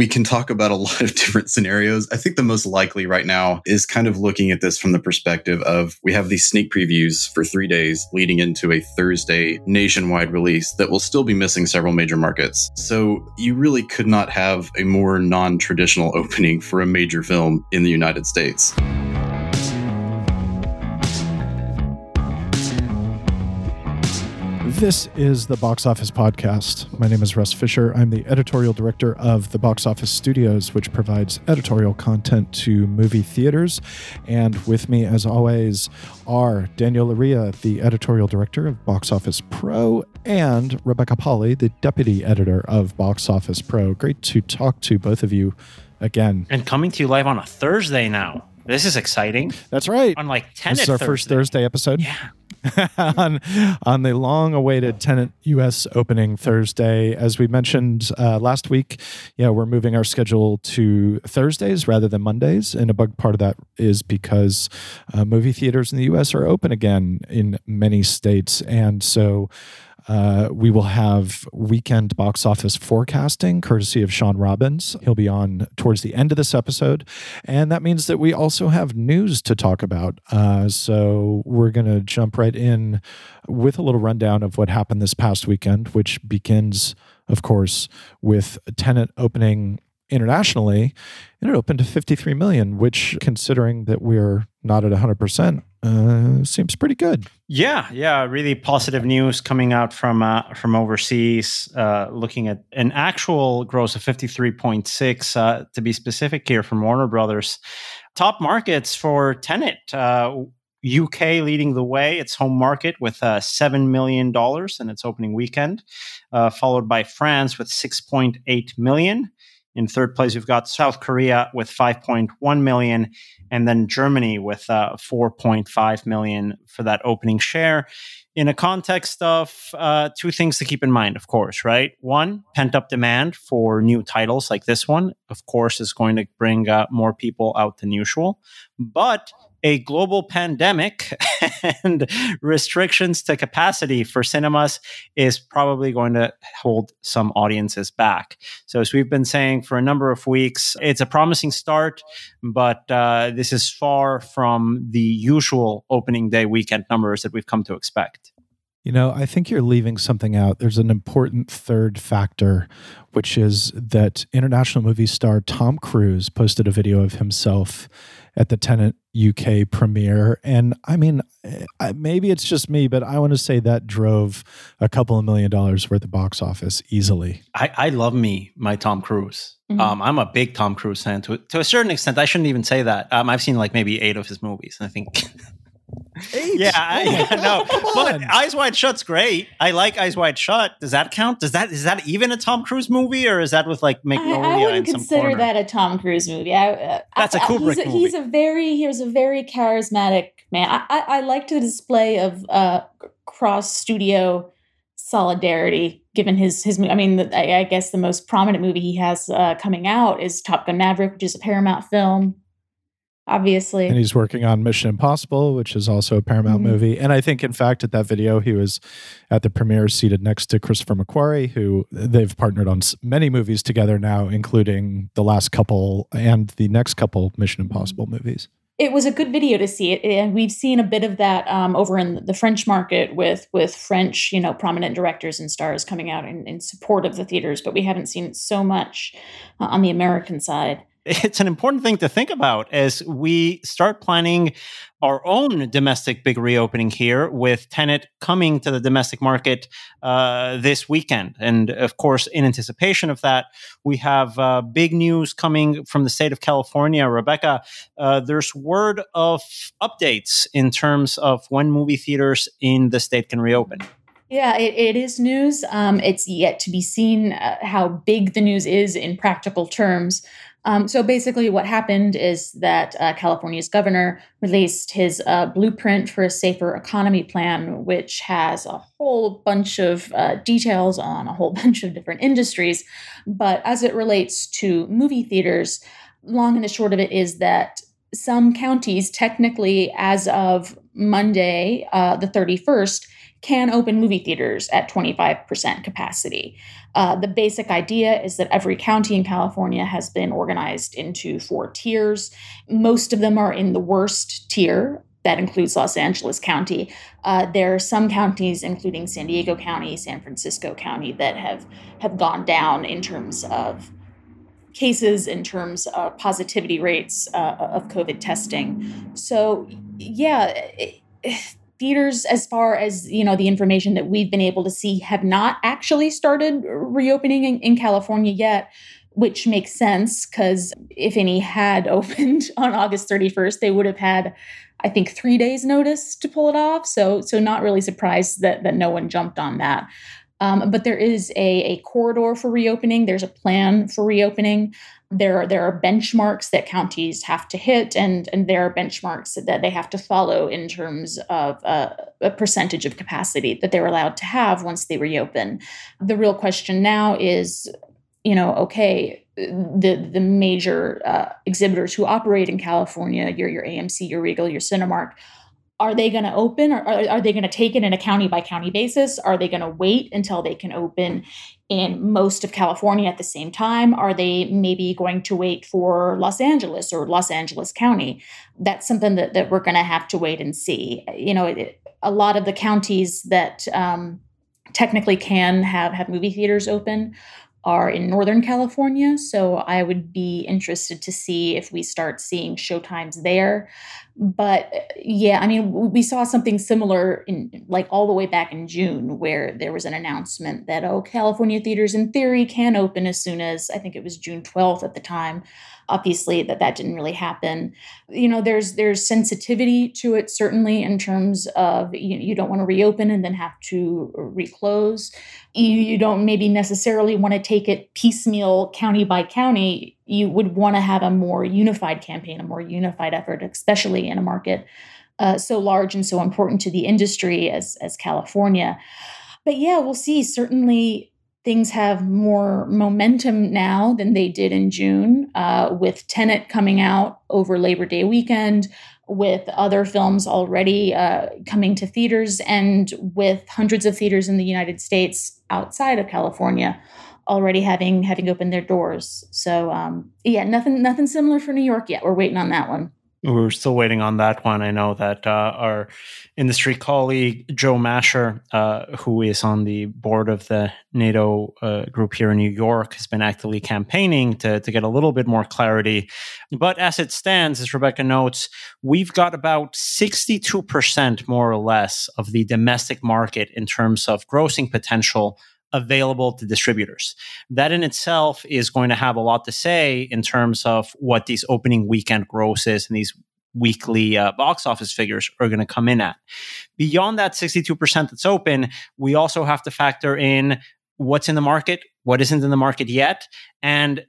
we can talk about a lot of different scenarios. I think the most likely right now is kind of looking at this from the perspective of we have these sneak previews for three days leading into a Thursday nationwide release that will still be missing several major markets. So you really could not have a more non traditional opening for a major film in the United States. This is the Box Office Podcast. My name is Russ Fisher. I'm the editorial director of the Box Office Studios, which provides editorial content to movie theaters. And with me, as always, are Daniel Loria, the editorial director of Box Office Pro, and Rebecca Pahle, the deputy editor of Box Office Pro. Great to talk to both of you again. And coming to you live on a Thursday now. This is exciting. That's right. On like 10 This is our Thursday. first Thursday episode. Yeah. on on the long-awaited Tenet U.S. opening Thursday. As we mentioned uh, last week, yeah, we're moving our schedule to Thursdays rather than Mondays, and a big part of that is because uh, movie theaters in the U.S. are open again in many states, and so. Uh, we will have weekend box office forecasting courtesy of Shawn Robbins. He'll be on towards the end of this episode. And that means that we also have news to talk about. Uh, so we're going to jump right in with a little rundown of what happened this past weekend, which begins, of course, with Tenet opening internationally and it opened to 53 million which considering that we're not at 100% uh, seems pretty good Yeah, yeah, really positive news coming out from uh, from overseas. Uh, looking at an actual gross of fifty three point six, uh, to be specific here, from Warner Brothers. Top markets for. Uh, UK leading the way, its home market with uh, seven million dollars in its opening weekend, uh, followed by France with six point eight million. In third place, we've got South Korea with 5.1 million, and then Germany with uh, 4.5 million for that opening share. In a context of uh, two things to keep in mind, of course, right? One, pent up demand for new titles like this one, of course, is going to bring uh, more people out than usual. But a global pandemic and restrictions to capacity for cinemas is probably going to hold some audiences back. So, as we've been saying for a number of weeks, it's a promising start, but uh, this is far from the usual opening day weekend numbers that we've come to expect. You know, I think you're leaving something out. There's an important third factor, which is that international movie star Tom Cruise posted a video of himself at the Tenet UK premiere. And I mean, maybe it's just me, but I want to say that drove a couple of million dollars worth of box office easily. I, I love me, my Tom Cruise. Mm-hmm. Um, I'm a big Tom Cruise fan to, to a certain extent. I shouldn't even say that. Um, I've seen like maybe eight of his movies. And I think Eight. Yeah, I, oh no. But Eyes Wide Shut's great. I like Eyes Wide Shut. Does that count? Does that is that even a Tom Cruise movie, or is that with like Magnolia? I, I wouldn't consider that a Tom Cruise movie. I, uh, That's a Kubrick he's a, movie. He's a very he's a very charismatic man. I, I, I like the display of uh, cross studio solidarity. Given his his, I mean, the, I, I, guess the most prominent movie he has uh, coming out is Top Gun Maverick, which is a Paramount film obviously. And he's working on Mission Impossible, which is also a Paramount mm-hmm. movie. And I think, in fact, at that video, he was at the premiere seated next to Christopher McQuarrie, who they've partnered on many movies together now, including the last couple and the next couple Mission Impossible movies. It was a good video to see it, and we've seen a bit of that um, over in the French market with with French, you know, prominent directors and stars coming out in, in support of the theaters. But we haven't seen it so much uh, on the American side it's an important thing to think about as we start planning our own domestic big reopening here with Tenet coming to the domestic market uh, this weekend. And of course, in anticipation of that, we have uh, big news coming from the state of California. Rebecca, uh, there's word of updates in terms of when movie theaters in the state can reopen. Yeah, it, it is news. Um, it's yet to be seen uh, how big the news is in practical terms. Um, so basically, what happened is that uh, California's governor released his uh, blueprint for a safer economy plan, which has a whole bunch of uh, details on a whole bunch of different industries. But as it relates to movie theaters, long and the short of it is that some counties, technically, as of Monday, uh, the 31st, can open movie theaters at 25% capacity. Uh, the basic idea is that every county in California has been organized into four tiers. Most of them are in the worst tier. That includes Los Angeles County. Uh, there are some counties, including San Diego County, San Francisco County, that have have gone down in terms of cases in terms of positivity rates uh, of COVID testing. So, yeah, it, theaters, as far as you know, the information that we've been able to see, have not actually started reopening in, in California yet. Which makes sense because if any had opened on August 31st, they would have had, I think, three days' notice to pull it off. So, so not really surprised that that no one jumped on that. Um, but there is a, a corridor for reopening. There's a plan for reopening. There are, there are benchmarks that counties have to hit, and, and there are benchmarks that they have to follow in terms of uh, a percentage of capacity that they're allowed to have once they reopen. The real question now is, you know, okay, the the major uh, exhibitors who operate in California, your your AMC, your Regal, your Cinemark, are they going to open? Or are, are they going to take it in a county by county basis? Are they going to wait until they can open in most of california at the same time are they maybe going to wait for los angeles or los angeles county that's something that, that we're going to have to wait and see you know it, a lot of the counties that um, technically can have have movie theaters open are in Northern California. So I would be interested to see if we start seeing showtimes there. But uh, yeah, I mean, we saw something similar in like all the way back in June, where there was an announcement that, oh, California theaters in theory can open as soon as I think it was June 12th at the time. Obviously that that didn't really happen. You know there's there's sensitivity to it certainly in terms of you, you don't want to reopen and then have to reclose. You, you don't maybe necessarily want to take it piecemeal county by county you would want to have a more unified campaign a more unified effort especially in a market uh, so large and so important to the industry as as california. But yeah we'll see. Certainly things have more momentum now than they did in June, uh, with Tenet coming out over Labor Day weekend, with other films already uh, coming to theaters, and with hundreds of theaters in the United States outside of California already having having opened their doors. So um, yeah, nothing nothing similar for New York yet. We're waiting on that one. We're still waiting on that one. I know that uh, our industry colleague Joe Masher, uh, who is on the board of the NATO uh, group here in New York, has been actively campaigning to, to get a little bit more clarity. But as it stands, as Rebecca notes, we've got about 62% more or less of the domestic market in terms of grossing potential available to distributors. That in itself is going to have a lot to say in terms of what these opening weekend grosses and these weekly uh, box office figures are going to come in at. Beyond that 62% that's open, we also have to factor in what's in the market, what isn't in the market yet, and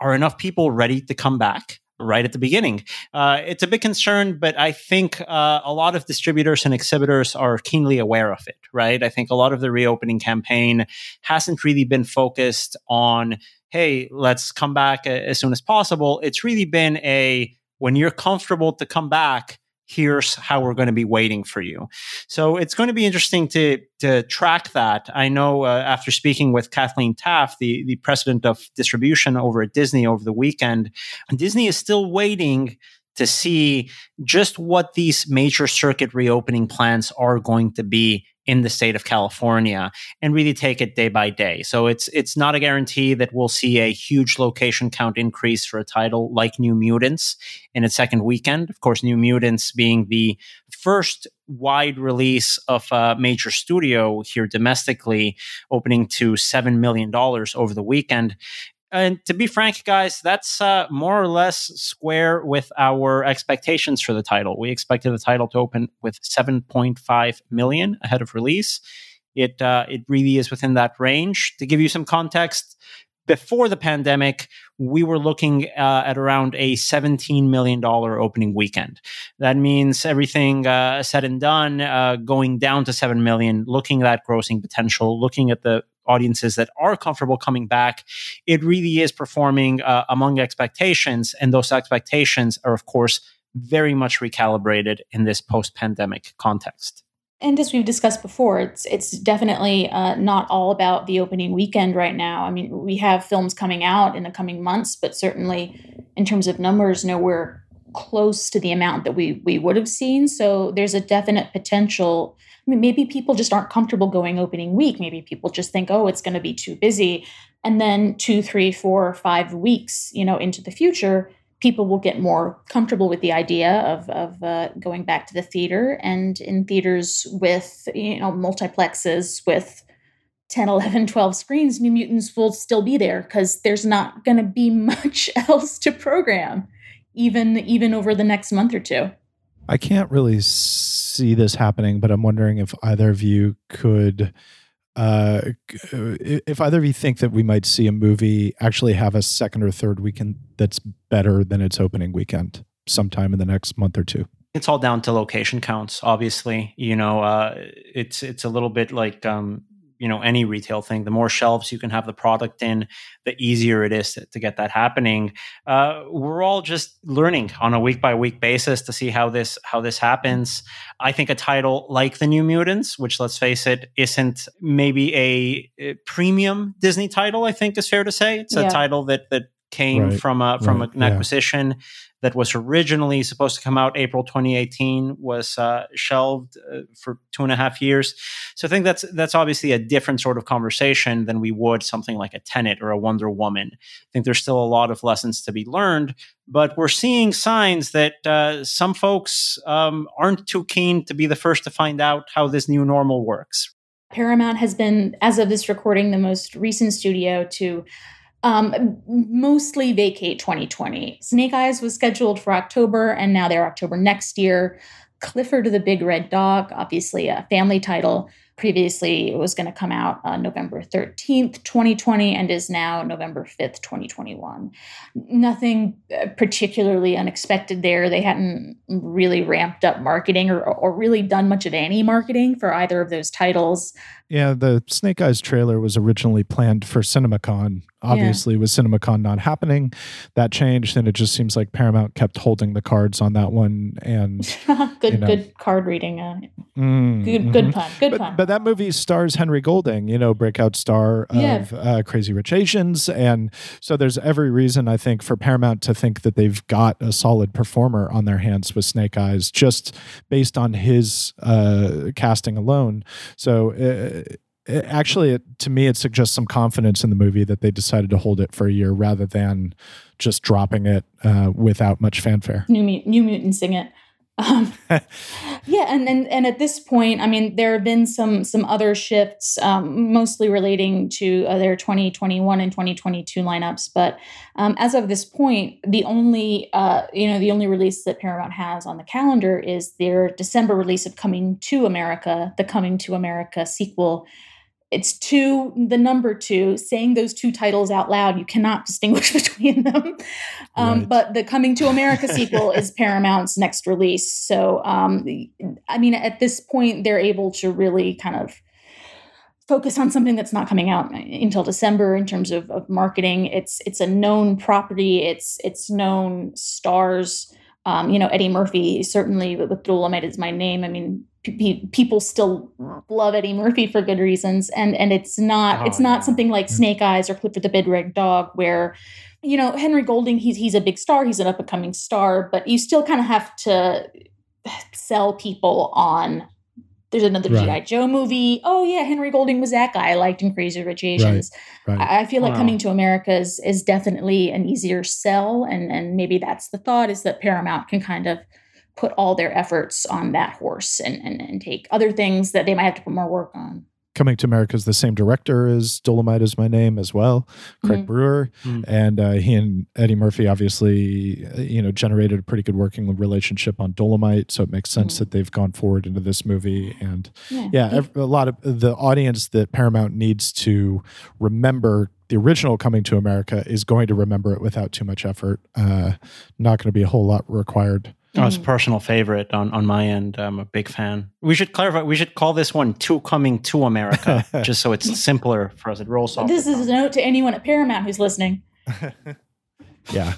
are enough people ready to come back? Right at the beginning. Uh, it's a big concern, but I think uh, a lot of distributors and exhibitors are keenly aware of it, right? I think a lot of the reopening campaign hasn't really been focused on, hey, let's come back as soon as possible. It's really been a, when you're comfortable to come back, here's how we're going to be waiting for you. So it's going to be interesting to to track that. I know uh, after speaking with Cathleen Taff, the the president of distribution over at Disney over the weekend, Disney is still waiting to see just what these major circuit reopening plans are going to be in the state of California and really take it day by day. So it's it's not a guarantee that we'll see a huge location count increase for a title like New Mutants in its second weekend. Of course, New Mutants being the first wide release of a major studio here domestically, opening to $7 million over the weekend. And to be frank, guys, that's uh, more or less square with our expectations for the title. We expected the title to open with 7.5 million ahead of release. It uh, it really is within that range. To give you some context, before the pandemic, we were looking uh, at around a $17 million opening weekend. That means everything uh, said and done, uh, going down to 7 million, looking at that grossing potential, looking at the audiences that are comfortable coming back, it really is performing uh, among expectations. And those expectations are, of course, very much recalibrated in this post pandemic context. And as we've discussed before, it's it's definitely uh, not all about the opening weekend right now. I mean, we have films coming out in the coming months, but certainly in terms of numbers, nowhere close to the amount that we we would have seen. So there's a definite potential. I mean, maybe people just aren't comfortable going opening week. Maybe people just think, oh, it's going to be too busy. And then two, three, four, five weeks, you know, into the future, people will get more comfortable with the idea of, of uh, going back to the theater and in theaters with you know multiplexes with 10 11 12 screens new mutants will still be there because there's not going to be much else to program even even over the next month or two. I can't really see this happening but i'm wondering if either of you could uh, if either of you think that we might see a movie actually have a second or third weekend that's better than its opening weekend sometime in the next month or two. It's all down to location counts obviously. You know uh, it's it's a little bit like um, you know any retail thing the more shelves you can have the product in the easier it is to, to get that happening. Uh, we're all just learning on a week by week basis to see how this how this happens. I think a title like the new mutants which let's face it isn't maybe a, a premium disney title i think is fair to say. It's yeah. a title that that came right. from a from right. an acquisition yeah that was originally supposed to come out April 2018 was uh, shelved uh, for two and a half years. So I think that's that's obviously a different sort of conversation than we would something like a Tenet or a Wonder Woman. I think there's still a lot of lessons to be learned, but we're seeing signs that uh, some folks um, aren't too keen to be the first to find out how this new normal works. Paramount has been, as of this recording, the most recent studio to um, mostly vacate 2020. Snake Eyes was scheduled for October, and now they're October next year. Clifford the Big Red Dog, obviously a family title, previously it was going to come out on November 13th, 2020, and is now November 5th, 2021. Nothing uh, particularly unexpected there. They hadn't really ramped up marketing or, or really done much of any marketing for either of those titles. Yeah, the Snake Eyes trailer was originally planned for CinemaCon. Obviously, yeah. with CinemaCon not happening, that changed, and it just seems like Paramount kept holding the cards on that one. And good, you know, good card reading. Uh, mm, good, good mm-hmm. pun. Good but, pun. But that movie stars Henry Golding, you know, breakout star of yeah. uh, Crazy Rich Asians, and so there's every reason I think for Paramount to think that they've got a solid performer on their hands with Snake Eyes, just based on his uh, casting alone. So. Uh, it, actually, it, to me, it suggests some confidence in the movie that they decided to hold it for a year rather than just dropping it uh, without much fanfare. New, New Mutant sing it. Um, yeah, and, and and at this point, I mean, there have been some some other shifts, um, mostly relating to uh, their 2021 and 2022 lineups. But um, as of this point, the only uh, you know the only release that Paramount has on the calendar is their December release of Coming to America, the Coming to America sequel, it's two the number two saying those two titles out loud you cannot distinguish between them. Um, right. but the coming to america sequel is paramount's next release. So um, i mean at this point they're able to really kind of focus on something that's not coming out until december in terms of, of marketing. It's it's a known property. It's it's known stars. Um, you know eddie murphy certainly with dolemite is my name. I mean people still love Eddie Murphy for good reasons, and and it's not oh, it's not yeah. something like mm. Snake Eyes or Clifford the Big Red Dog where you know Henry Golding he's he's a big star he's an up and coming star, but you still kind of have to sell people on. There's another right. GI Joe movie. Oh yeah, Henry Golding was that guy I liked in Crazy Rich Asians. Right. Right. I, I, feel like wow. Coming to America is, is definitely an easier sell, and and maybe that's the thought is that Paramount can kind of put all their efforts on that horse and, and, and take other things that they might have to put more work on. Coming to America is the same director as Dolemite is my name as well, Craig mm-hmm. Brewer, mm-hmm. and uh, he and Eddie Murphy obviously, uh, you know, generated a pretty good working relationship on Dolemite, so it makes sense mm-hmm. that they've gone forward into this movie. And yeah, yeah a lot of the audience that Paramount needs to remember the original Coming to America is going to remember it without too much effort. Uh, not going to be a whole lot required Oh, it's a mm. personal favorite on, on my end. I'm a big fan. We should clarify. We should call this one "Two Coming to America," just so it's simpler for us. It rolls off. This is a note to anyone at Paramount who's listening. yeah.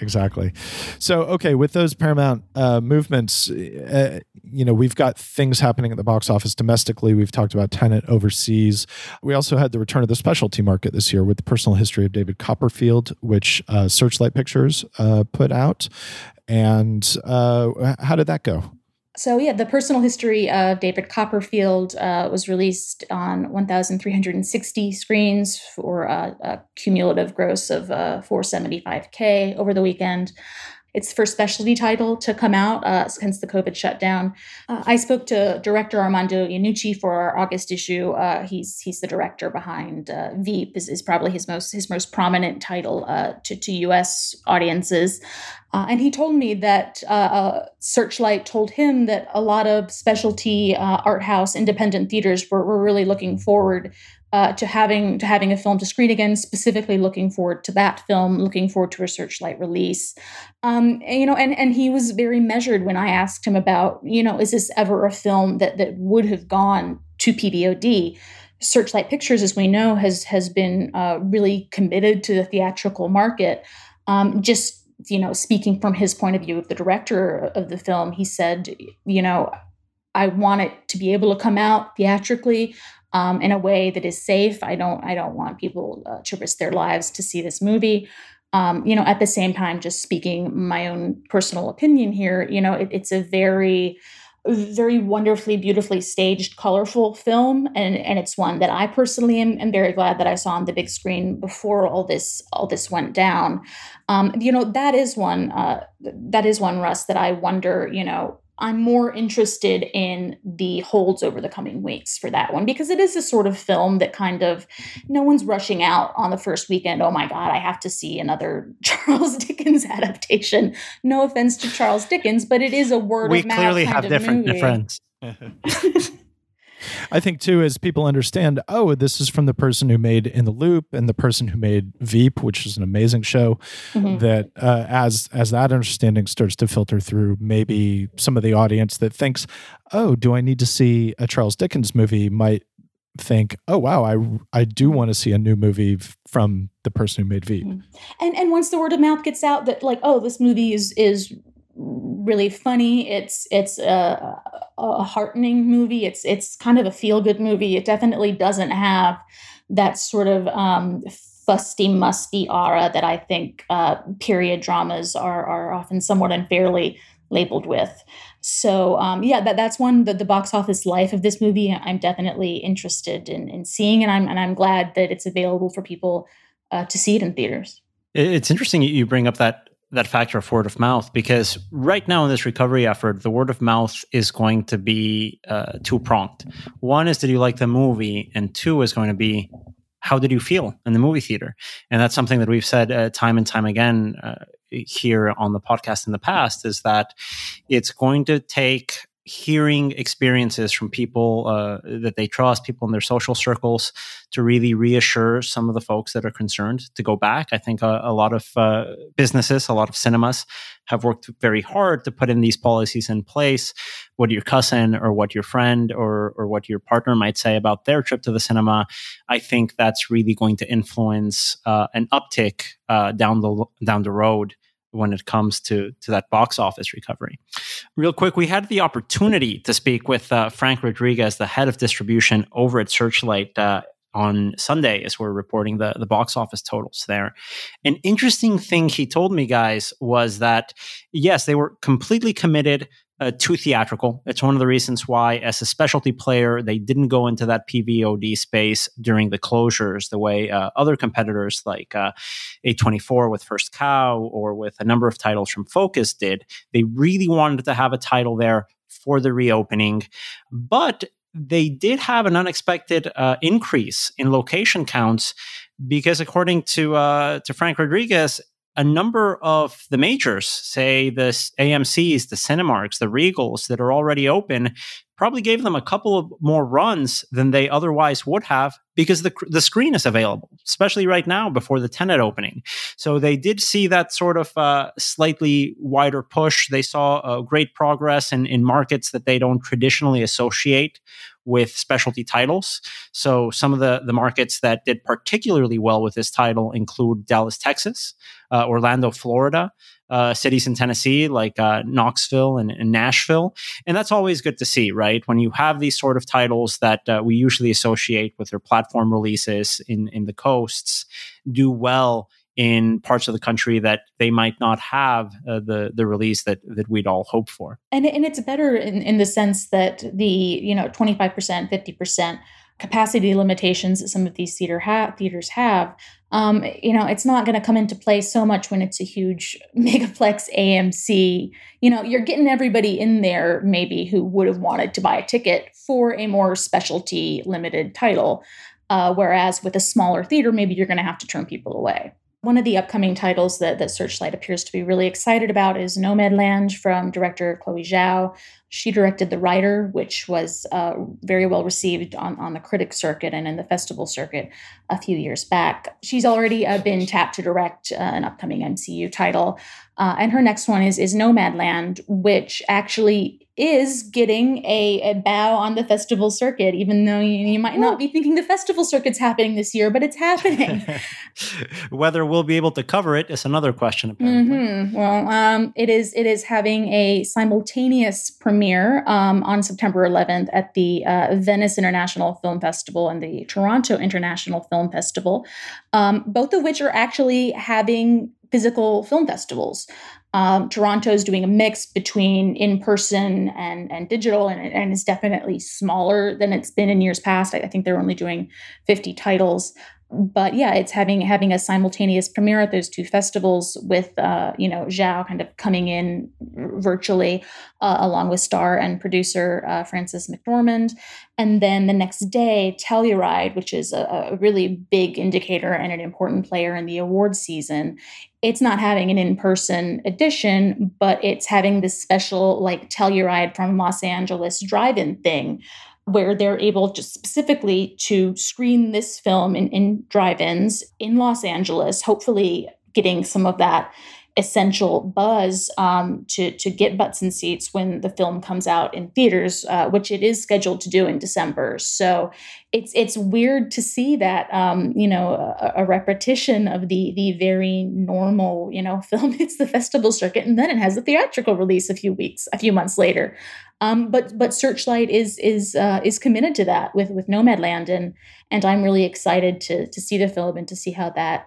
Exactly. So, okay, with those Paramount uh, movements, uh, you know, we've got things happening at the box office domestically. We've talked about Tenet overseas. We also had the return of the specialty market this year with the personal history of David Copperfield, which uh, Searchlight Pictures uh, put out. And uh, how did that go? So, yeah, the personal history of David Copperfield uh, was released on 1,360 screens for a, a cumulative gross of uh, 475K over the weekend. It's first specialty title to come out uh, since the COVID shutdown. Uh, I spoke to director Armando Iannucci for our August issue. Uh, he's he's the director behind uh, Veep. Is, is probably his most his most prominent title uh, to to U.S. audiences. Uh, and he told me that Searchlight told him that a lot of specialty art house independent theaters were, were really looking forward uh, to having to having a film to screen again. Specifically, looking forward to that film, looking forward to a Searchlight release. Um, and, you know, and and he was very measured when I asked him about, you know, is this ever a film that that would have gone to PVOD? Searchlight Pictures, as we know, has has been uh, really committed to the theatrical market. Um, just you know, speaking from his point of view of the director of the film, he said, you know, I want it to be able to come out theatrically um, in a way that is safe. I don't I don't want people uh, to risk their lives to see this movie. Um, you know, at the same time, just speaking my own personal opinion here, you know, it, it's a very very wonderfully, beautifully staged, colorful film, and and it's one that I personally am, am very glad that I saw on the big screen before all this all this went down. Um, you know, that is one uh, that is one Russ that I wonder, you know, I'm more interested in the holds over the coming weeks for that one because it is a sort of film that kind of no one's rushing out on the first weekend. Oh my God, I have to see another Charles Dickens adaptation. No offense to Charles Dickens, but it is a word we of mouth. We clearly have different movie. friends. I think too, as people understand, oh, this is from the person who made In the Loop and the person who made Veep, which is an amazing show. Mm-hmm. That uh, as as that understanding starts to filter through, maybe some of the audience that thinks, oh, do I need to see a Charles Dickens movie? Might think, oh wow, I I do want to see a new movie from the person who made Veep. Mm-hmm. And and once the word of mouth gets out that like, oh, this movie is is really funny. It's it's a, a heartening movie. It's it's kind of a feel good movie. It definitely doesn't have that sort of um, fusty, musty aura that I think uh, period dramas are are often somewhat unfairly labeled with. So um, yeah, that that's one the, the box office life of this movie. I'm definitely interested in in seeing, and I'm and I'm glad that it's available for people uh, to see it in theaters. It's interesting you bring up that that factor of word of mouth because right now in this recovery effort, the word of mouth is going to be uh, two pronged. One is did you like the movie, and two is going to be how did you feel in the movie theater? And that's something that we've said uh, time and time again uh, here on the podcast in the past is that it's going to take hearing experiences from people uh, that they trust, people in their social circles, to really reassure some of the folks that are concerned to go back. I think a, a lot of uh, businesses, a lot of cinemas have worked very hard to put in these policies in place. What your cousin or what your friend or, or what your partner might say about their trip to the cinema, I think that's really going to influence uh, an uptick uh, down the down the road when it comes to to that box office recovery. Real quick, we had the opportunity to speak with uh, Frank Rodriguez, the head of distribution over at Searchlight. Uh, on Sunday, as we're reporting the, the box office totals there. An interesting thing he told me, guys, was that yes, they were completely committed uh, too theatrical. It's one of the reasons why, as a specialty player, they didn't go into that PVOD space during the closures the way uh, other competitors like uh, A24 with First Cow or with a number of titles from Focus did. They really wanted to have a title there for the reopening, but they did have an unexpected uh, increase in location counts because, according to uh, to Frank Rodriguez, a number of the majors, say the AMCs, the Cinemarks, the Regals that are already open, probably gave them a couple of more runs than they otherwise would have because the the screen is available, especially right now before the tenet opening. So they did see that sort of uh, slightly wider push. They saw uh, great progress in, in markets that they don't traditionally associate with specialty titles. So some of the, the markets that did particularly well with this title include Dallas, Texas, uh, Orlando, Florida, uh, cities in Tennessee like uh, Knoxville and, and, Nashville. And that's always good to see, right? When you have these sort of titles that uh, we usually associate with their platform releases in, in the coasts do well in parts of the country that they might not have uh, the the release that that we'd all hope for. And and it's better in, in the sense that the you know 25% 50% capacity limitations that some of these theater ha- theaters have um, you know it's not going to come into play so much when it's a huge megaplex amc you know you're getting everybody in there maybe who would have wanted to buy a ticket for a more specialty limited title uh, whereas with a smaller theater maybe you're going to have to turn people away one of the upcoming titles that, that Searchlight appears to be really excited about is Nomadland from director Chloe Zhao. She directed The Rider, which was uh, very well received on, on the critic circuit and in the festival circuit a few years back. She's already uh, been tapped to direct uh, an upcoming MCU title. Uh, and her next one is, is Nomadland, which actually is getting a, a bow on the festival circuit, even though you, you might not be thinking the festival circuit's happening this year, but it's happening. Whether we'll be able to cover it is another question. Apparently, mm-hmm. well, um, it is it is having a simultaneous premiere um, on September 11th at the uh, Venice International Film Festival and the Toronto International Film Festival, um, both of which are actually having physical film festivals. Um, Toronto is doing a mix between in person and, and digital, and, and is definitely smaller than it's been in years past. I, I think they're only doing 50 titles but yeah, it's having having a simultaneous premiere at those two festivals with uh, you know Zhao kind of coming in virtually uh, along with star and producer uh, Frances McDormand, and then the next day Telluride, which is a, a, really big indicator and an important player in the award season. It's not having an in-person edition, but it's having this special like Telluride from Los Angeles drive-in thing where they're able just specifically to screen this film in, in drive-ins in Los Angeles, hopefully getting some of that essential buzz um, to to get butts and seats when the film comes out in theaters, uh, which it is scheduled to do in December. So it's it's weird to see that um, you know a, a, repetition of the the very normal you know film hits the festival circuit and then it has a theatrical release a few weeks a few months later. Um, but but Searchlight is is uh, is committed to that with with Nomadland and and I'm really excited to to see the film and to see how that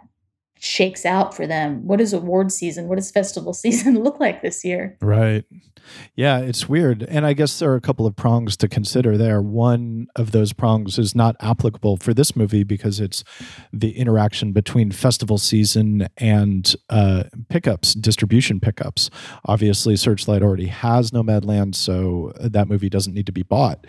shakes out for them. What does award season, what does festival season look like this year? Right. Yeah, it's weird. And I guess there are a couple of prongs to consider there. One of those prongs is not applicable for this movie because it's the interaction between festival season and uh, pickups, distribution pickups. Obviously, Searchlight already has Nomadland, so that movie doesn't need to be bought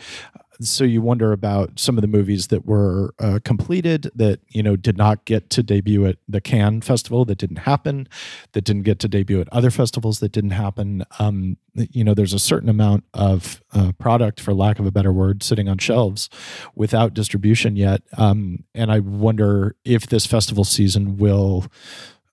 so you wonder about some of the movies that were uh, completed that you know did not get to debut at the Cannes festival that didn't happen, that didn't get to debut at other festivals that didn't happen. Um, you know, there's a certain amount of uh, product, for lack of a better word, sitting on shelves without distribution yet, um, and I wonder if this festival season will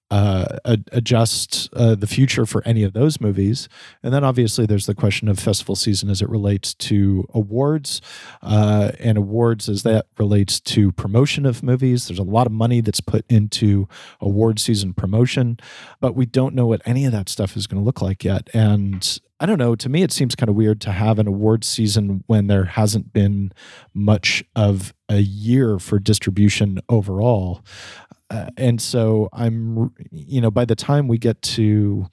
uh, adjust uh, the future for any of those movies. And then obviously there's the question of festival season as it relates to awards uh, and awards as that relates to promotion of movies. There's a lot of money that's put into award season promotion, but we don't know what any of that stuff is going to look like yet. And I don't know. To me, it seems kind of weird to have an award season when there hasn't been much of a year for distribution overall. Uh, and so I'm, you know, by the time we get to,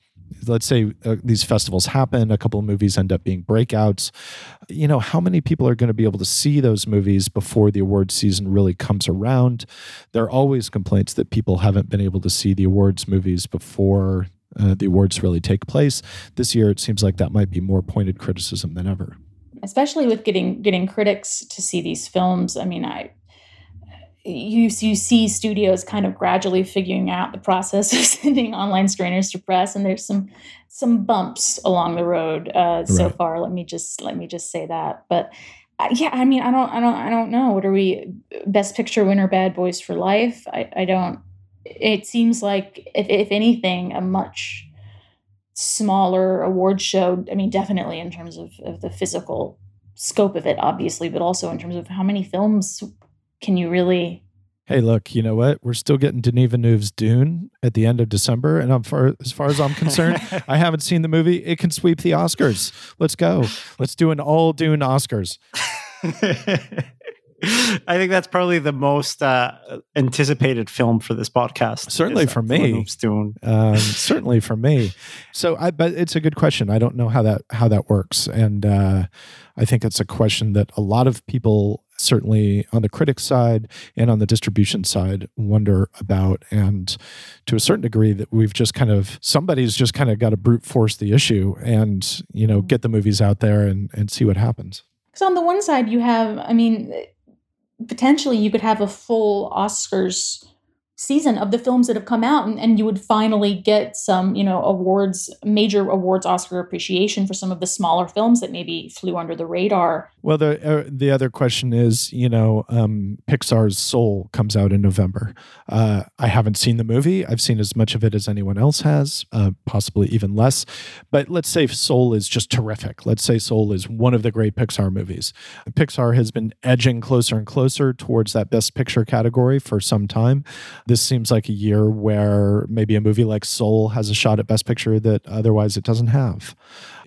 let's say uh, these festivals happen, a couple of movies end up being breakouts. You know, how many people are going to be able to see those movies before the award season really comes around? There are always complaints that people haven't been able to see the awards movies before uh, the awards really take place. This year, it seems like that might be more pointed criticism than ever. Especially with getting getting critics to see these films. I mean, I you, you see studios kind of gradually figuring out the process of sending online screeners to press and there's some some bumps along the road uh, so far. Let me just let me just say that. But uh, yeah i mean i don't i don't i don't know. What are we best picture winner bad boys for life? I, I don't it seems like if, if anything a much smaller award show i mean definitely in terms of, of the physical scope of it, obviously, but also in terms of how many films can you really Hey, look, you know what? We're still getting Denis Villeneuve's Dune at the end of December, and I'm far, as far as I'm concerned, I haven't seen the movie. It can sweep the Oscars. Let's go. Let's do an all Dune Oscars. I think that's probably the most uh, anticipated film for this podcast. Certainly for me. Um, certainly for me. So, I but it's a good question. I don't know how that how that works, and uh, I think it's a question that a lot of people certainly on the critic side and on the distribution side wonder about. And to a certain degree that we've just kind of somebody's just kind of got to brute force the issue and you know get the movies out there and and see what happens. Because on the one side you have i mean potentially you could have a full oscars season of the films that have come out and, and you would finally get some you know awards major awards oscar appreciation for some of the smaller films that maybe flew under the radar well the uh, the other question is you know um, pixar's soul comes out in november. Uh, i haven't seen the movie. I've seen as much of it as anyone else has uh, possibly even less. But let's say soul is just terrific. Let's say soul is one of the great pixar movies. Pixar has been edging closer and closer towards that best picture category for some time. This seems like a year where maybe a movie like Soul has a shot at Best Picture that otherwise it doesn't have.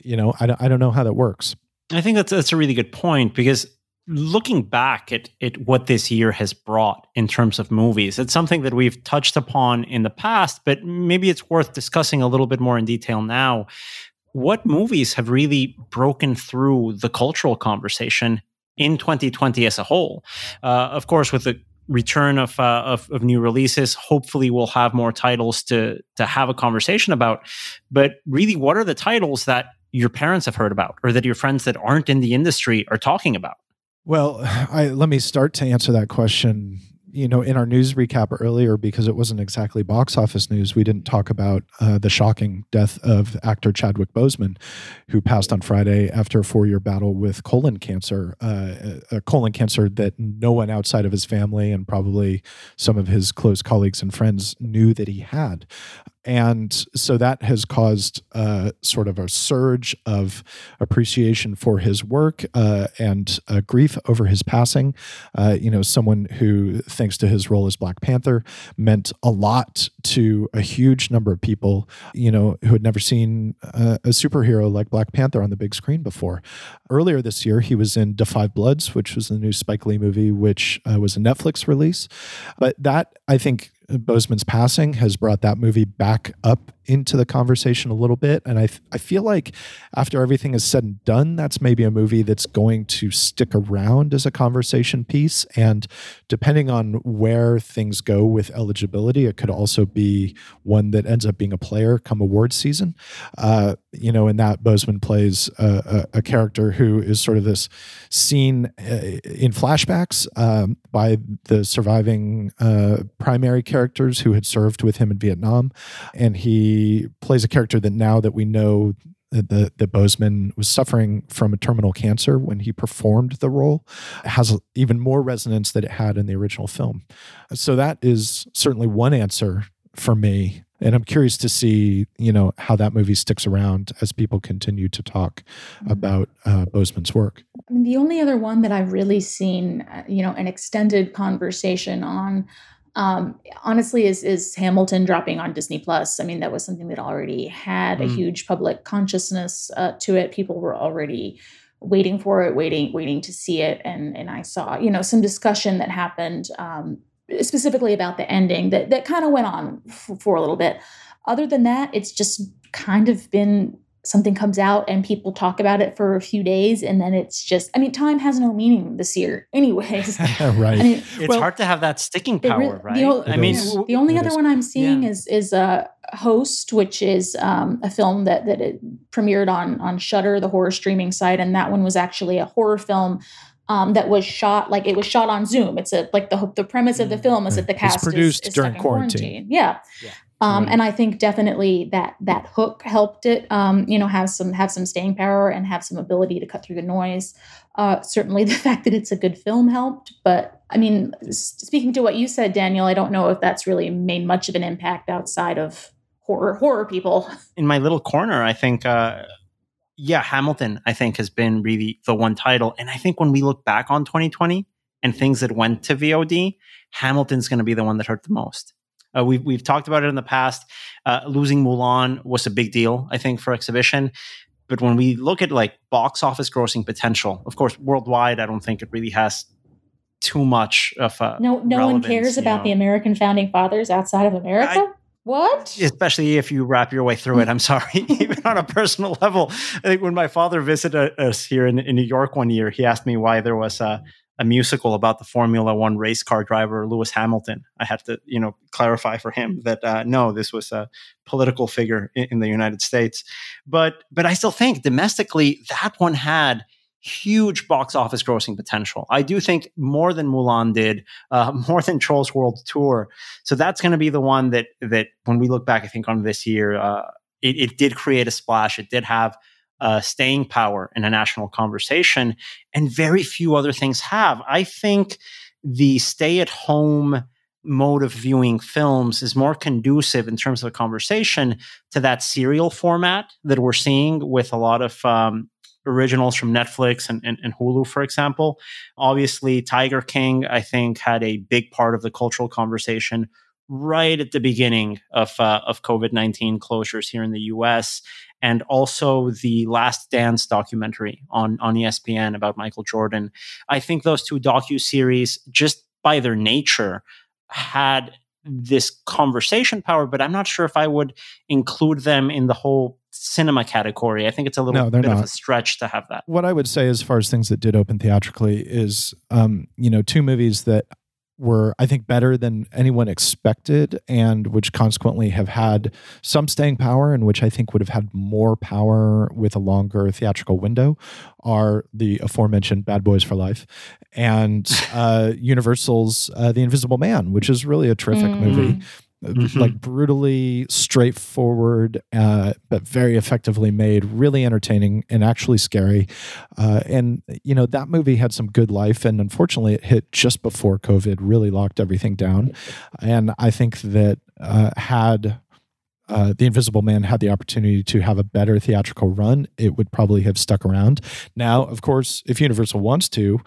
You know, I, I don't know how that works. I think that's that's a really good point because looking back at, at what this year has brought in terms of movies, it's something that we've touched upon in the past, but maybe it's worth discussing a little bit more in detail now. What movies have really broken through the cultural conversation in 2020 as a whole? Uh, of course, with the return of, uh, of, of new releases. Hopefully, we'll have more titles to to have a conversation about. But really, what are the titles that your parents have heard about, or that your friends that aren't in the industry are talking about? Well, I, let me start to answer that question you know, in our news recap earlier, because it wasn't exactly box office news, we didn't talk about uh, the shocking death of actor Chadwick Boseman, who passed on Friday after a four-year battle with colon cancer, uh, a colon cancer that no one outside of his family and probably some of his close colleagues and friends knew that he had. And so that has caused uh, sort of a surge of appreciation for his work uh, and uh, grief over his passing. Uh, you know, someone who, thanks to his role as Black Panther, meant a lot to a huge number of people, you know, who had never seen a, a superhero like Black Panther on the big screen before. Earlier this year, he was in Da Five Bloods, which was the new Spike Lee movie, which uh, was a Netflix release. But that, I think, Boseman's passing has brought that movie back up into the conversation a little bit. And I, I feel like after everything is said and done, that's maybe a movie that's going to stick around as a conversation piece. And depending on where things go with eligibility, it could also be one that ends up being a player come award season. Uh, you know, in that Boseman plays a, a, a, character who is sort of this seen uh, in flashbacks um, by the surviving uh, primary characters who had served with him in Vietnam. And he plays a character that now that we know that, that Boseman was suffering from a terminal cancer when he performed the role has even more resonance than it had in the original film. So that is certainly one answer for me. And I'm curious to see, you know, how that movie sticks around as people continue to talk mm-hmm. about uh, Boseman's work. The only other one that I've really seen, uh, you know, an extended conversation on um, honestly is is Hamilton dropping on Disney Plus. I mean, that was something that already had mm. a huge public consciousness uh, to it. People were already waiting for it, waiting waiting to see it, and and I saw you know some discussion that happened um, specifically about the ending that that kind of went on f- for a little bit. Other than that, it's just kind of been something comes out and people talk about it for a few days and then it's just i mean time has no meaning this year anyways right I mean, it's well, hard to have that sticking power right the, i mean the only it other is. one i'm seeing yeah. is is a host which is um, a film that that it premiered on on Shudder the horror streaming site and that one was actually a horror film um, that was shot like it was shot on Zoom. It's a like the the premise of the mm, film is that the cast it's produced is, is during quarantine. quarantine. Yeah. yeah. Um, right. And I think definitely that that hook helped it, um, you know, have some have some staying power and have some ability to cut through the noise. Uh, certainly, the fact that it's a good film helped. But I mean, speaking to what you said, Daniel, I don't know if that's really made much of an impact outside of horror horror people. In my little corner, I think uh, yeah, Hamilton, I think, has been really the one title. And I think when we look back on 2020 and things that went to VOD, Hamilton's going to be the one that hurt the most. Uh, we've, we've talked about it in the past. Uh, losing Mulan was a big deal, I think, for exhibition. But when we look at like box office grossing potential, of course, worldwide, I don't think it really has too much of a no. No one cares about know. the American founding fathers outside of America. I, what? Especially if you wrap your way through it. I'm sorry, even on a personal level. I think when my father visited us here in, in New York one year, he asked me why there was a a musical about the Formula One race car driver Lewis Hamilton. I had to, you know, clarify for him that uh, no, this was a political figure in, in, the United States. But but I still think domestically that one had huge box office grossing potential. I do think more than Mulan did, uh, more than Trolls World Tour. So that's going to be the one that that when we look back, I think on this year, uh, it, it did create a splash. It did have uh, staying power in a national conversation, and very few other things have. I think the stay at home mode of viewing films is more conducive in terms of a conversation to that serial format that we're seeing with a lot of um, originals from Netflix and, and, and, Hulu, for example. Obviously, Tiger King, I think, had a big part of the cultural conversation right at the beginning of uh, of COVID nineteen closures here in the U.S and also the Last Dance documentary on on ESPN about Michael Jordan. I think those two docu series, just by their nature, had this conversation power, but I'm not sure if I would include them in the whole cinema category. I think it's a little no, bit not. of a stretch to have that. What I would say, as far as things that did open theatrically, is um, you know two movies that were, I think, better than anyone expected, and which consequently have had some staying power, and which I think would have had more power with a longer theatrical window, are the aforementioned Bad Boys for Life and uh, Universal's uh, The Invisible Man, which is really a terrific mm. movie mm-hmm. like brutally straightforward, uh, but very effectively made, really entertaining and actually scary. Uh, and you know that movie had some good life, and unfortunately, it hit just before COVID, really locked everything down. And I think that uh, had uh, The Invisible Man had the opportunity to have a better theatrical run, it would probably have stuck around. Now, of course, if Universal wants to,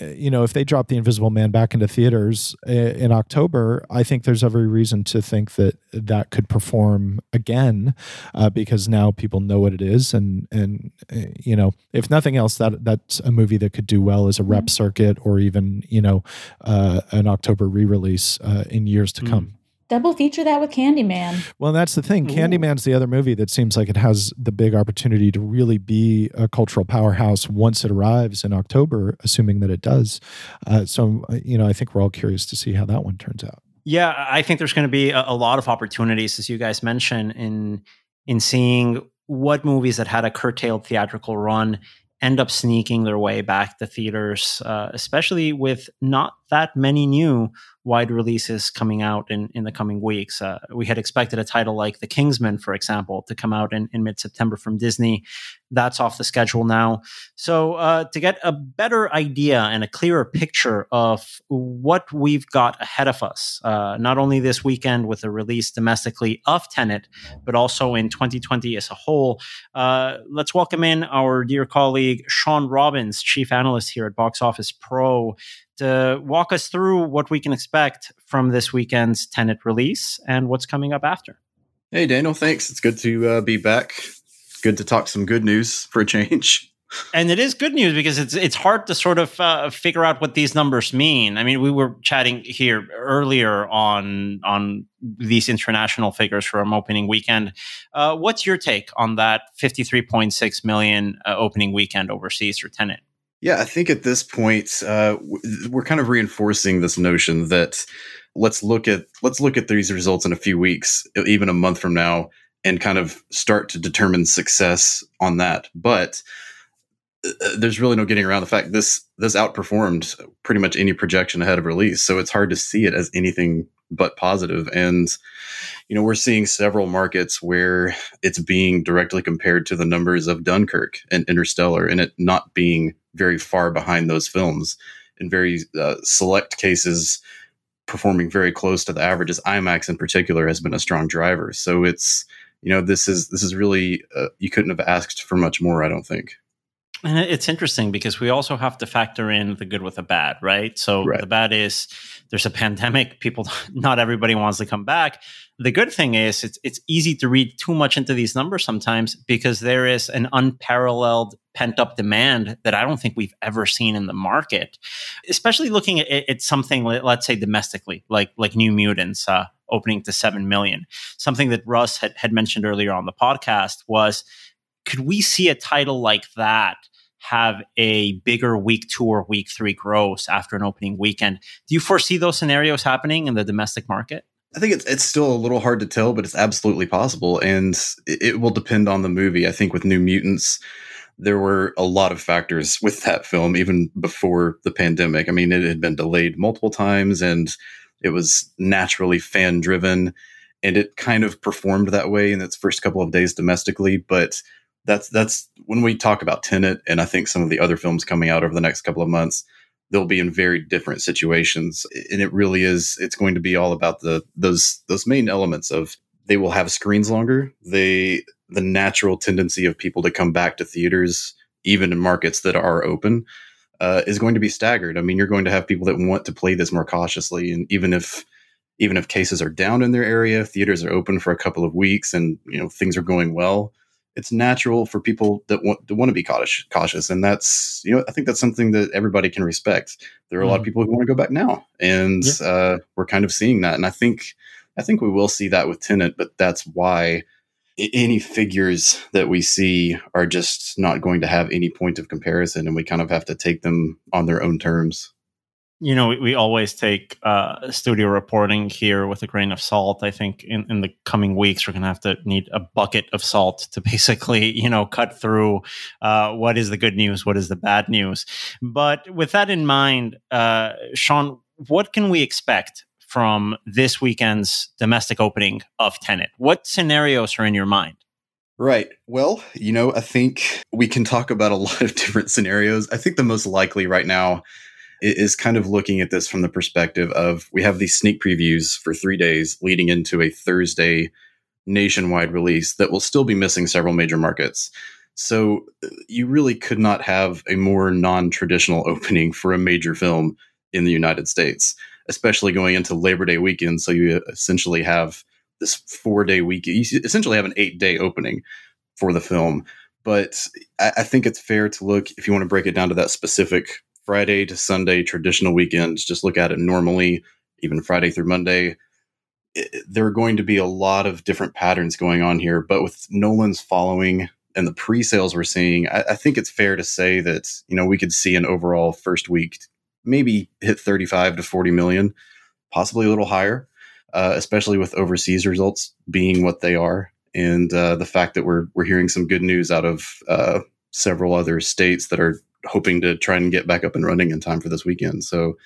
uh, you know, if they drop The Invisible Man back into theaters uh, in October, I think there's every reason to think that that could perform again uh, because now people know what it is, and and uh, you know, if nothing else, that that's a movie that could do well as a rep mm-hmm. circuit or even you know uh, an October re-release in years to mm. come. Double feature that with Candyman. Well, that's the thing. Ooh. Candyman's the other movie that seems like it has the big opportunity to really be a cultural powerhouse once it arrives in October, assuming that it does. Uh, so, uh, you know, I think we're all curious to see how that one turns out. Yeah, I think there's going to be a, a lot of opportunities, as you guys mentioned, in in seeing what movies that had a curtailed theatrical run end up sneaking their way back to theaters, uh, especially with not that many new wide releases coming out in, in the coming weeks. Uh, we had expected a title like The King's Man, for example, to come out in, in mid September from Disney. That's off the schedule now. So, uh, to get a better idea and a clearer picture of what we've got ahead of us, uh, not only this weekend with the release domestically of Tenet, but also in 2020 as a whole, uh, let's welcome in our dear colleague, Shawn Robbins, chief analyst here at Box Office Pro to walk us through what we can expect from this weekend's Tenet release and what's coming up after. Hey, Daniel, thanks. It's good to uh, be back. Good to talk some good news for a change. And it is good news because it's it's hard to sort of uh, figure out what these numbers mean. I mean, we were chatting here earlier on on these international figures from opening weekend. Uh, what's your take on that fifty three point six million uh, opening weekend overseas for Tenet? Yeah, I think at this point uh, we're kind of reinforcing this notion that let's look at let's look at these results in a few weeks, even a month from now, and kind of start to determine success on that. But uh, there's really no getting around the fact this this outperformed pretty much any projection ahead of release, so it's hard to see it as anything but positive. And you know, we're seeing several markets where it's being directly compared to the numbers of Dunkirk and Interstellar, and it not being very far behind those films. In very uh, select cases, performing very close to the averages. IMAX in particular has been a strong driver. So it's you know, this is this is really uh, you couldn't have asked for much more. I don't think. And it's interesting because we also have to factor in the good with the bad, right? So right. the bad is there's a pandemic, people not everybody wants to come back. The good thing is it's it's easy to read too much into these numbers sometimes because there is an unparalleled pent up demand that I don't think we've ever seen in the market. Especially looking at, at something let's say domestically, like like New Mutants uh, opening to 7 million. Something that Russ had, had mentioned earlier on the podcast was could we see a title like that have a bigger week two or week three gross after an opening weekend. Do you foresee those scenarios happening in the domestic market? I think it's it's still a little hard to tell, but it's absolutely possible, and it, it will depend on the movie. I think with New Mutants, there were a lot of factors with that film even before the pandemic. I mean, it had been delayed multiple times, and it was naturally fan driven, and it kind of performed that way in its first couple of days domestically, but that's that's when we talk about Tenet, and I think some of the other films coming out over the next couple of months, they'll be in very different situations, and it really is. It's going to be all about the those those main elements of they will have screens longer. They the natural tendency of people to come back to theaters, even in markets that are open, uh, is going to be staggered. I mean, you're going to have people that want to play this more cautiously, and even if even if cases are down in their area, theaters are open for a couple of weeks, and you know things are going well it's natural for people that want to want to be cautious, cautious, and that's you know I think that's something that everybody can respect. There are a lot of mm-hmm. people who want to go back now, and yeah. uh, we're kind of seeing that, and I think I think we will see that with Tenet, but that's why any figures that we see are just not going to have any point of comparison, and we kind of have to take them on their own terms you know, we, always take uh, studio reporting here with a grain of salt. I think in, in the coming weeks, we're going to have to need a bucket of salt to basically, you know, cut through uh, what is the good news, what is the bad news. But with that in mind, uh, Shawn, what can we expect from this weekend's domestic opening of Tenet? What scenarios are in your mind? Right. Well, you know, I think we can talk about a lot of different scenarios. I think the most likely right now is kind of looking at this from the perspective of we have these sneak previews for three days leading into a Thursday nationwide release that will still be missing several major markets. So uh, you really could not have a more non traditional opening for a major film in the United States, especially going into Labor Day weekend. So you essentially have this four day week, you essentially have an eight day opening for the film. But I think it's fair to look, if you want to break it down to that specific Friday to Sunday traditional weekends, just look at it normally, even Friday through Monday. It, there are going to be a lot of different patterns going on here, but with Nolan's following and the pre-sales we're seeing, I, I think it's fair to say that you know we could see an overall first week maybe hit 35 to 40 million, possibly a little higher, uh, especially with overseas results being what they are, and uh, the fact that we're we're hearing some good news out of uh, several other states that are hoping to try and get back up and running in time for this weekend. So,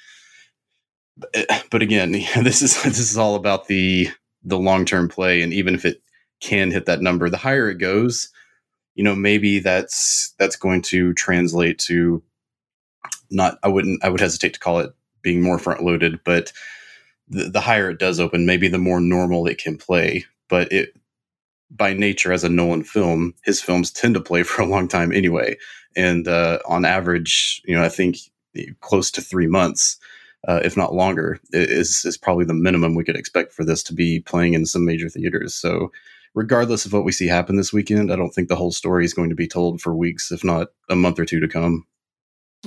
eh, but again, this is this is all about the the long term play, and even if it can hit that number, the higher it goes, you know, maybe that's that's going to translate to not. I wouldn't. I would hesitate to call it being more front loaded, but the, the higher it does open, maybe the more normal it can play. But it by nature as a Nolan film, his films tend to play for a long time anyway and uh, on average, you know, I think close to three months, uh, if not longer, is is probably the minimum we could expect for this to be playing in some major theaters. So, regardless of what we see happen this weekend, I don't think the whole story is going to be told for weeks, if not a month or two to come.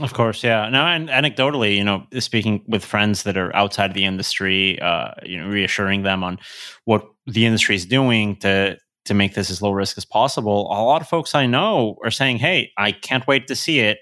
Of course, yeah. Now, and anecdotally, you know, speaking with friends that are outside the industry, uh, you know, reassuring them on what the industry is doing to to make this as low risk as possible, a lot of folks I know are saying, "Hey, I can't wait to see it."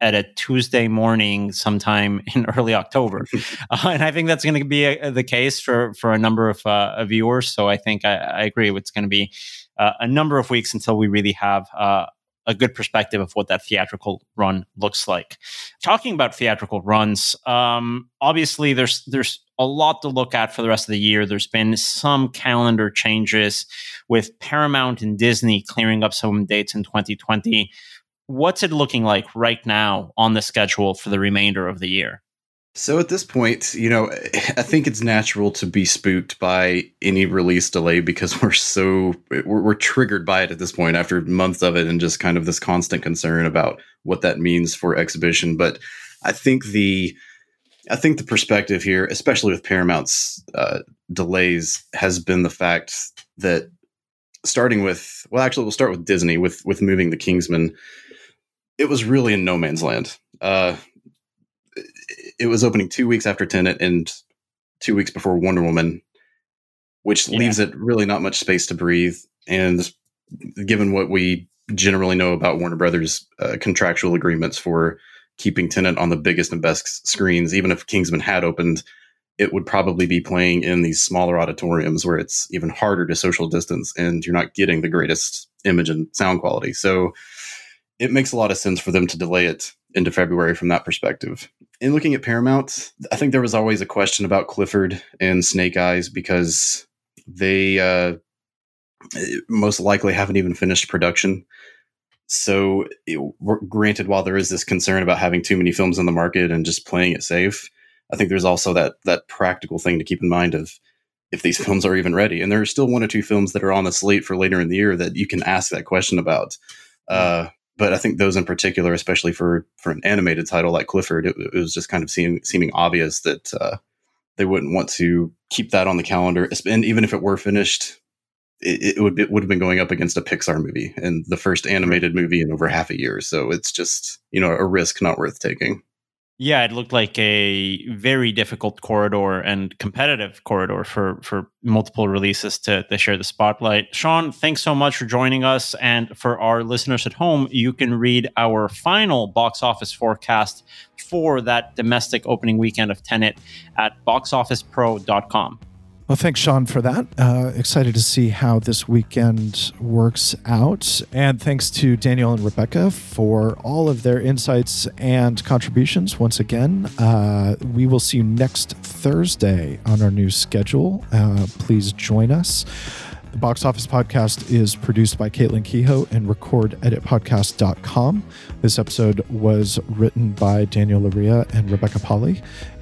At a Tuesday morning, sometime in early October, uh, and I think that's going to be a, the case for for a number of uh, viewers. So I think I, I agree. It's going to be uh, a number of weeks until we really have uh, a good perspective of what that theatrical run looks like. Talking about theatrical runs, um, obviously there's there's a lot to look at for the rest of the year. There's been some calendar changes with Paramount and Disney clearing up some dates in 2020. What's it looking like right now on the schedule for the remainder of the year? So at this point, you know, I think it's natural to be spooked by any release delay because we're so we're, we're, triggered by it at this point after months of it and just kind of this constant concern about what that means for exhibition. But I think the I think the perspective here, especially with Paramount's uh, delays, has been the fact that starting with well, actually, we'll start with Disney with with moving the King's Man. It was really in no man's land. Uh, it was opening two weeks after Tenet and two weeks before Wonder Woman, which yeah. leaves it really not much space to breathe. And given what we generally know about Warner Brothers uh, contractual agreements for keeping Tenet on the biggest and best screens, even if King's Man had opened, it would probably be playing in these smaller auditoriums where it's even harder to social distance and you're not getting the greatest image and sound quality. So it makes a lot of sense for them to delay it into February from that perspective. In looking at Paramount, I think there was always a question about Clifford and Snake Eyes because they uh, most likely haven't even finished production. So, it, granted, while there is this concern about having too many films in the market and just playing it safe, I think there's also that that practical thing to keep in mind of if these films are even ready. And there are still one or two films that are on the slate for later in the year that you can ask that question about. Uh, but I think those in particular, especially for for an animated title like Clifford, it, it was just kind of seem, seeming obvious that uh, they wouldn't want to keep that on the calendar. And even if it were finished, it, it would it would have been going up against a Pixar movie and the first animated movie in over half a year. So it's just you know a risk not worth taking. Yeah, it looked like a very difficult corridor and competitive corridor for for multiple releases to, to share the spotlight. Shawn, thanks so much for joining us. And for our listeners at home, you can read our final box office forecast for that domestic opening weekend of Tenet at boxofficepro.com. Well, thanks, Shawn, for that. Uh, excited to see how this weekend works out. And thanks to Daniel and Rebecca for all of their insights and contributions once again. Uh, we will see you next Thursday on our new schedule. Uh, please join us. The Box Office Podcast is produced by Caitlin Kehoe and recordeditpodcast.com. This episode was written by Daniel Loria and Rebecca Pahle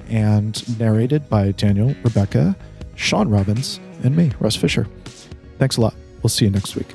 and narrated by Daniel, Rebecca, Shawn Robbins, and me, Russ Fischer. Thanks a lot. We'll see you next week.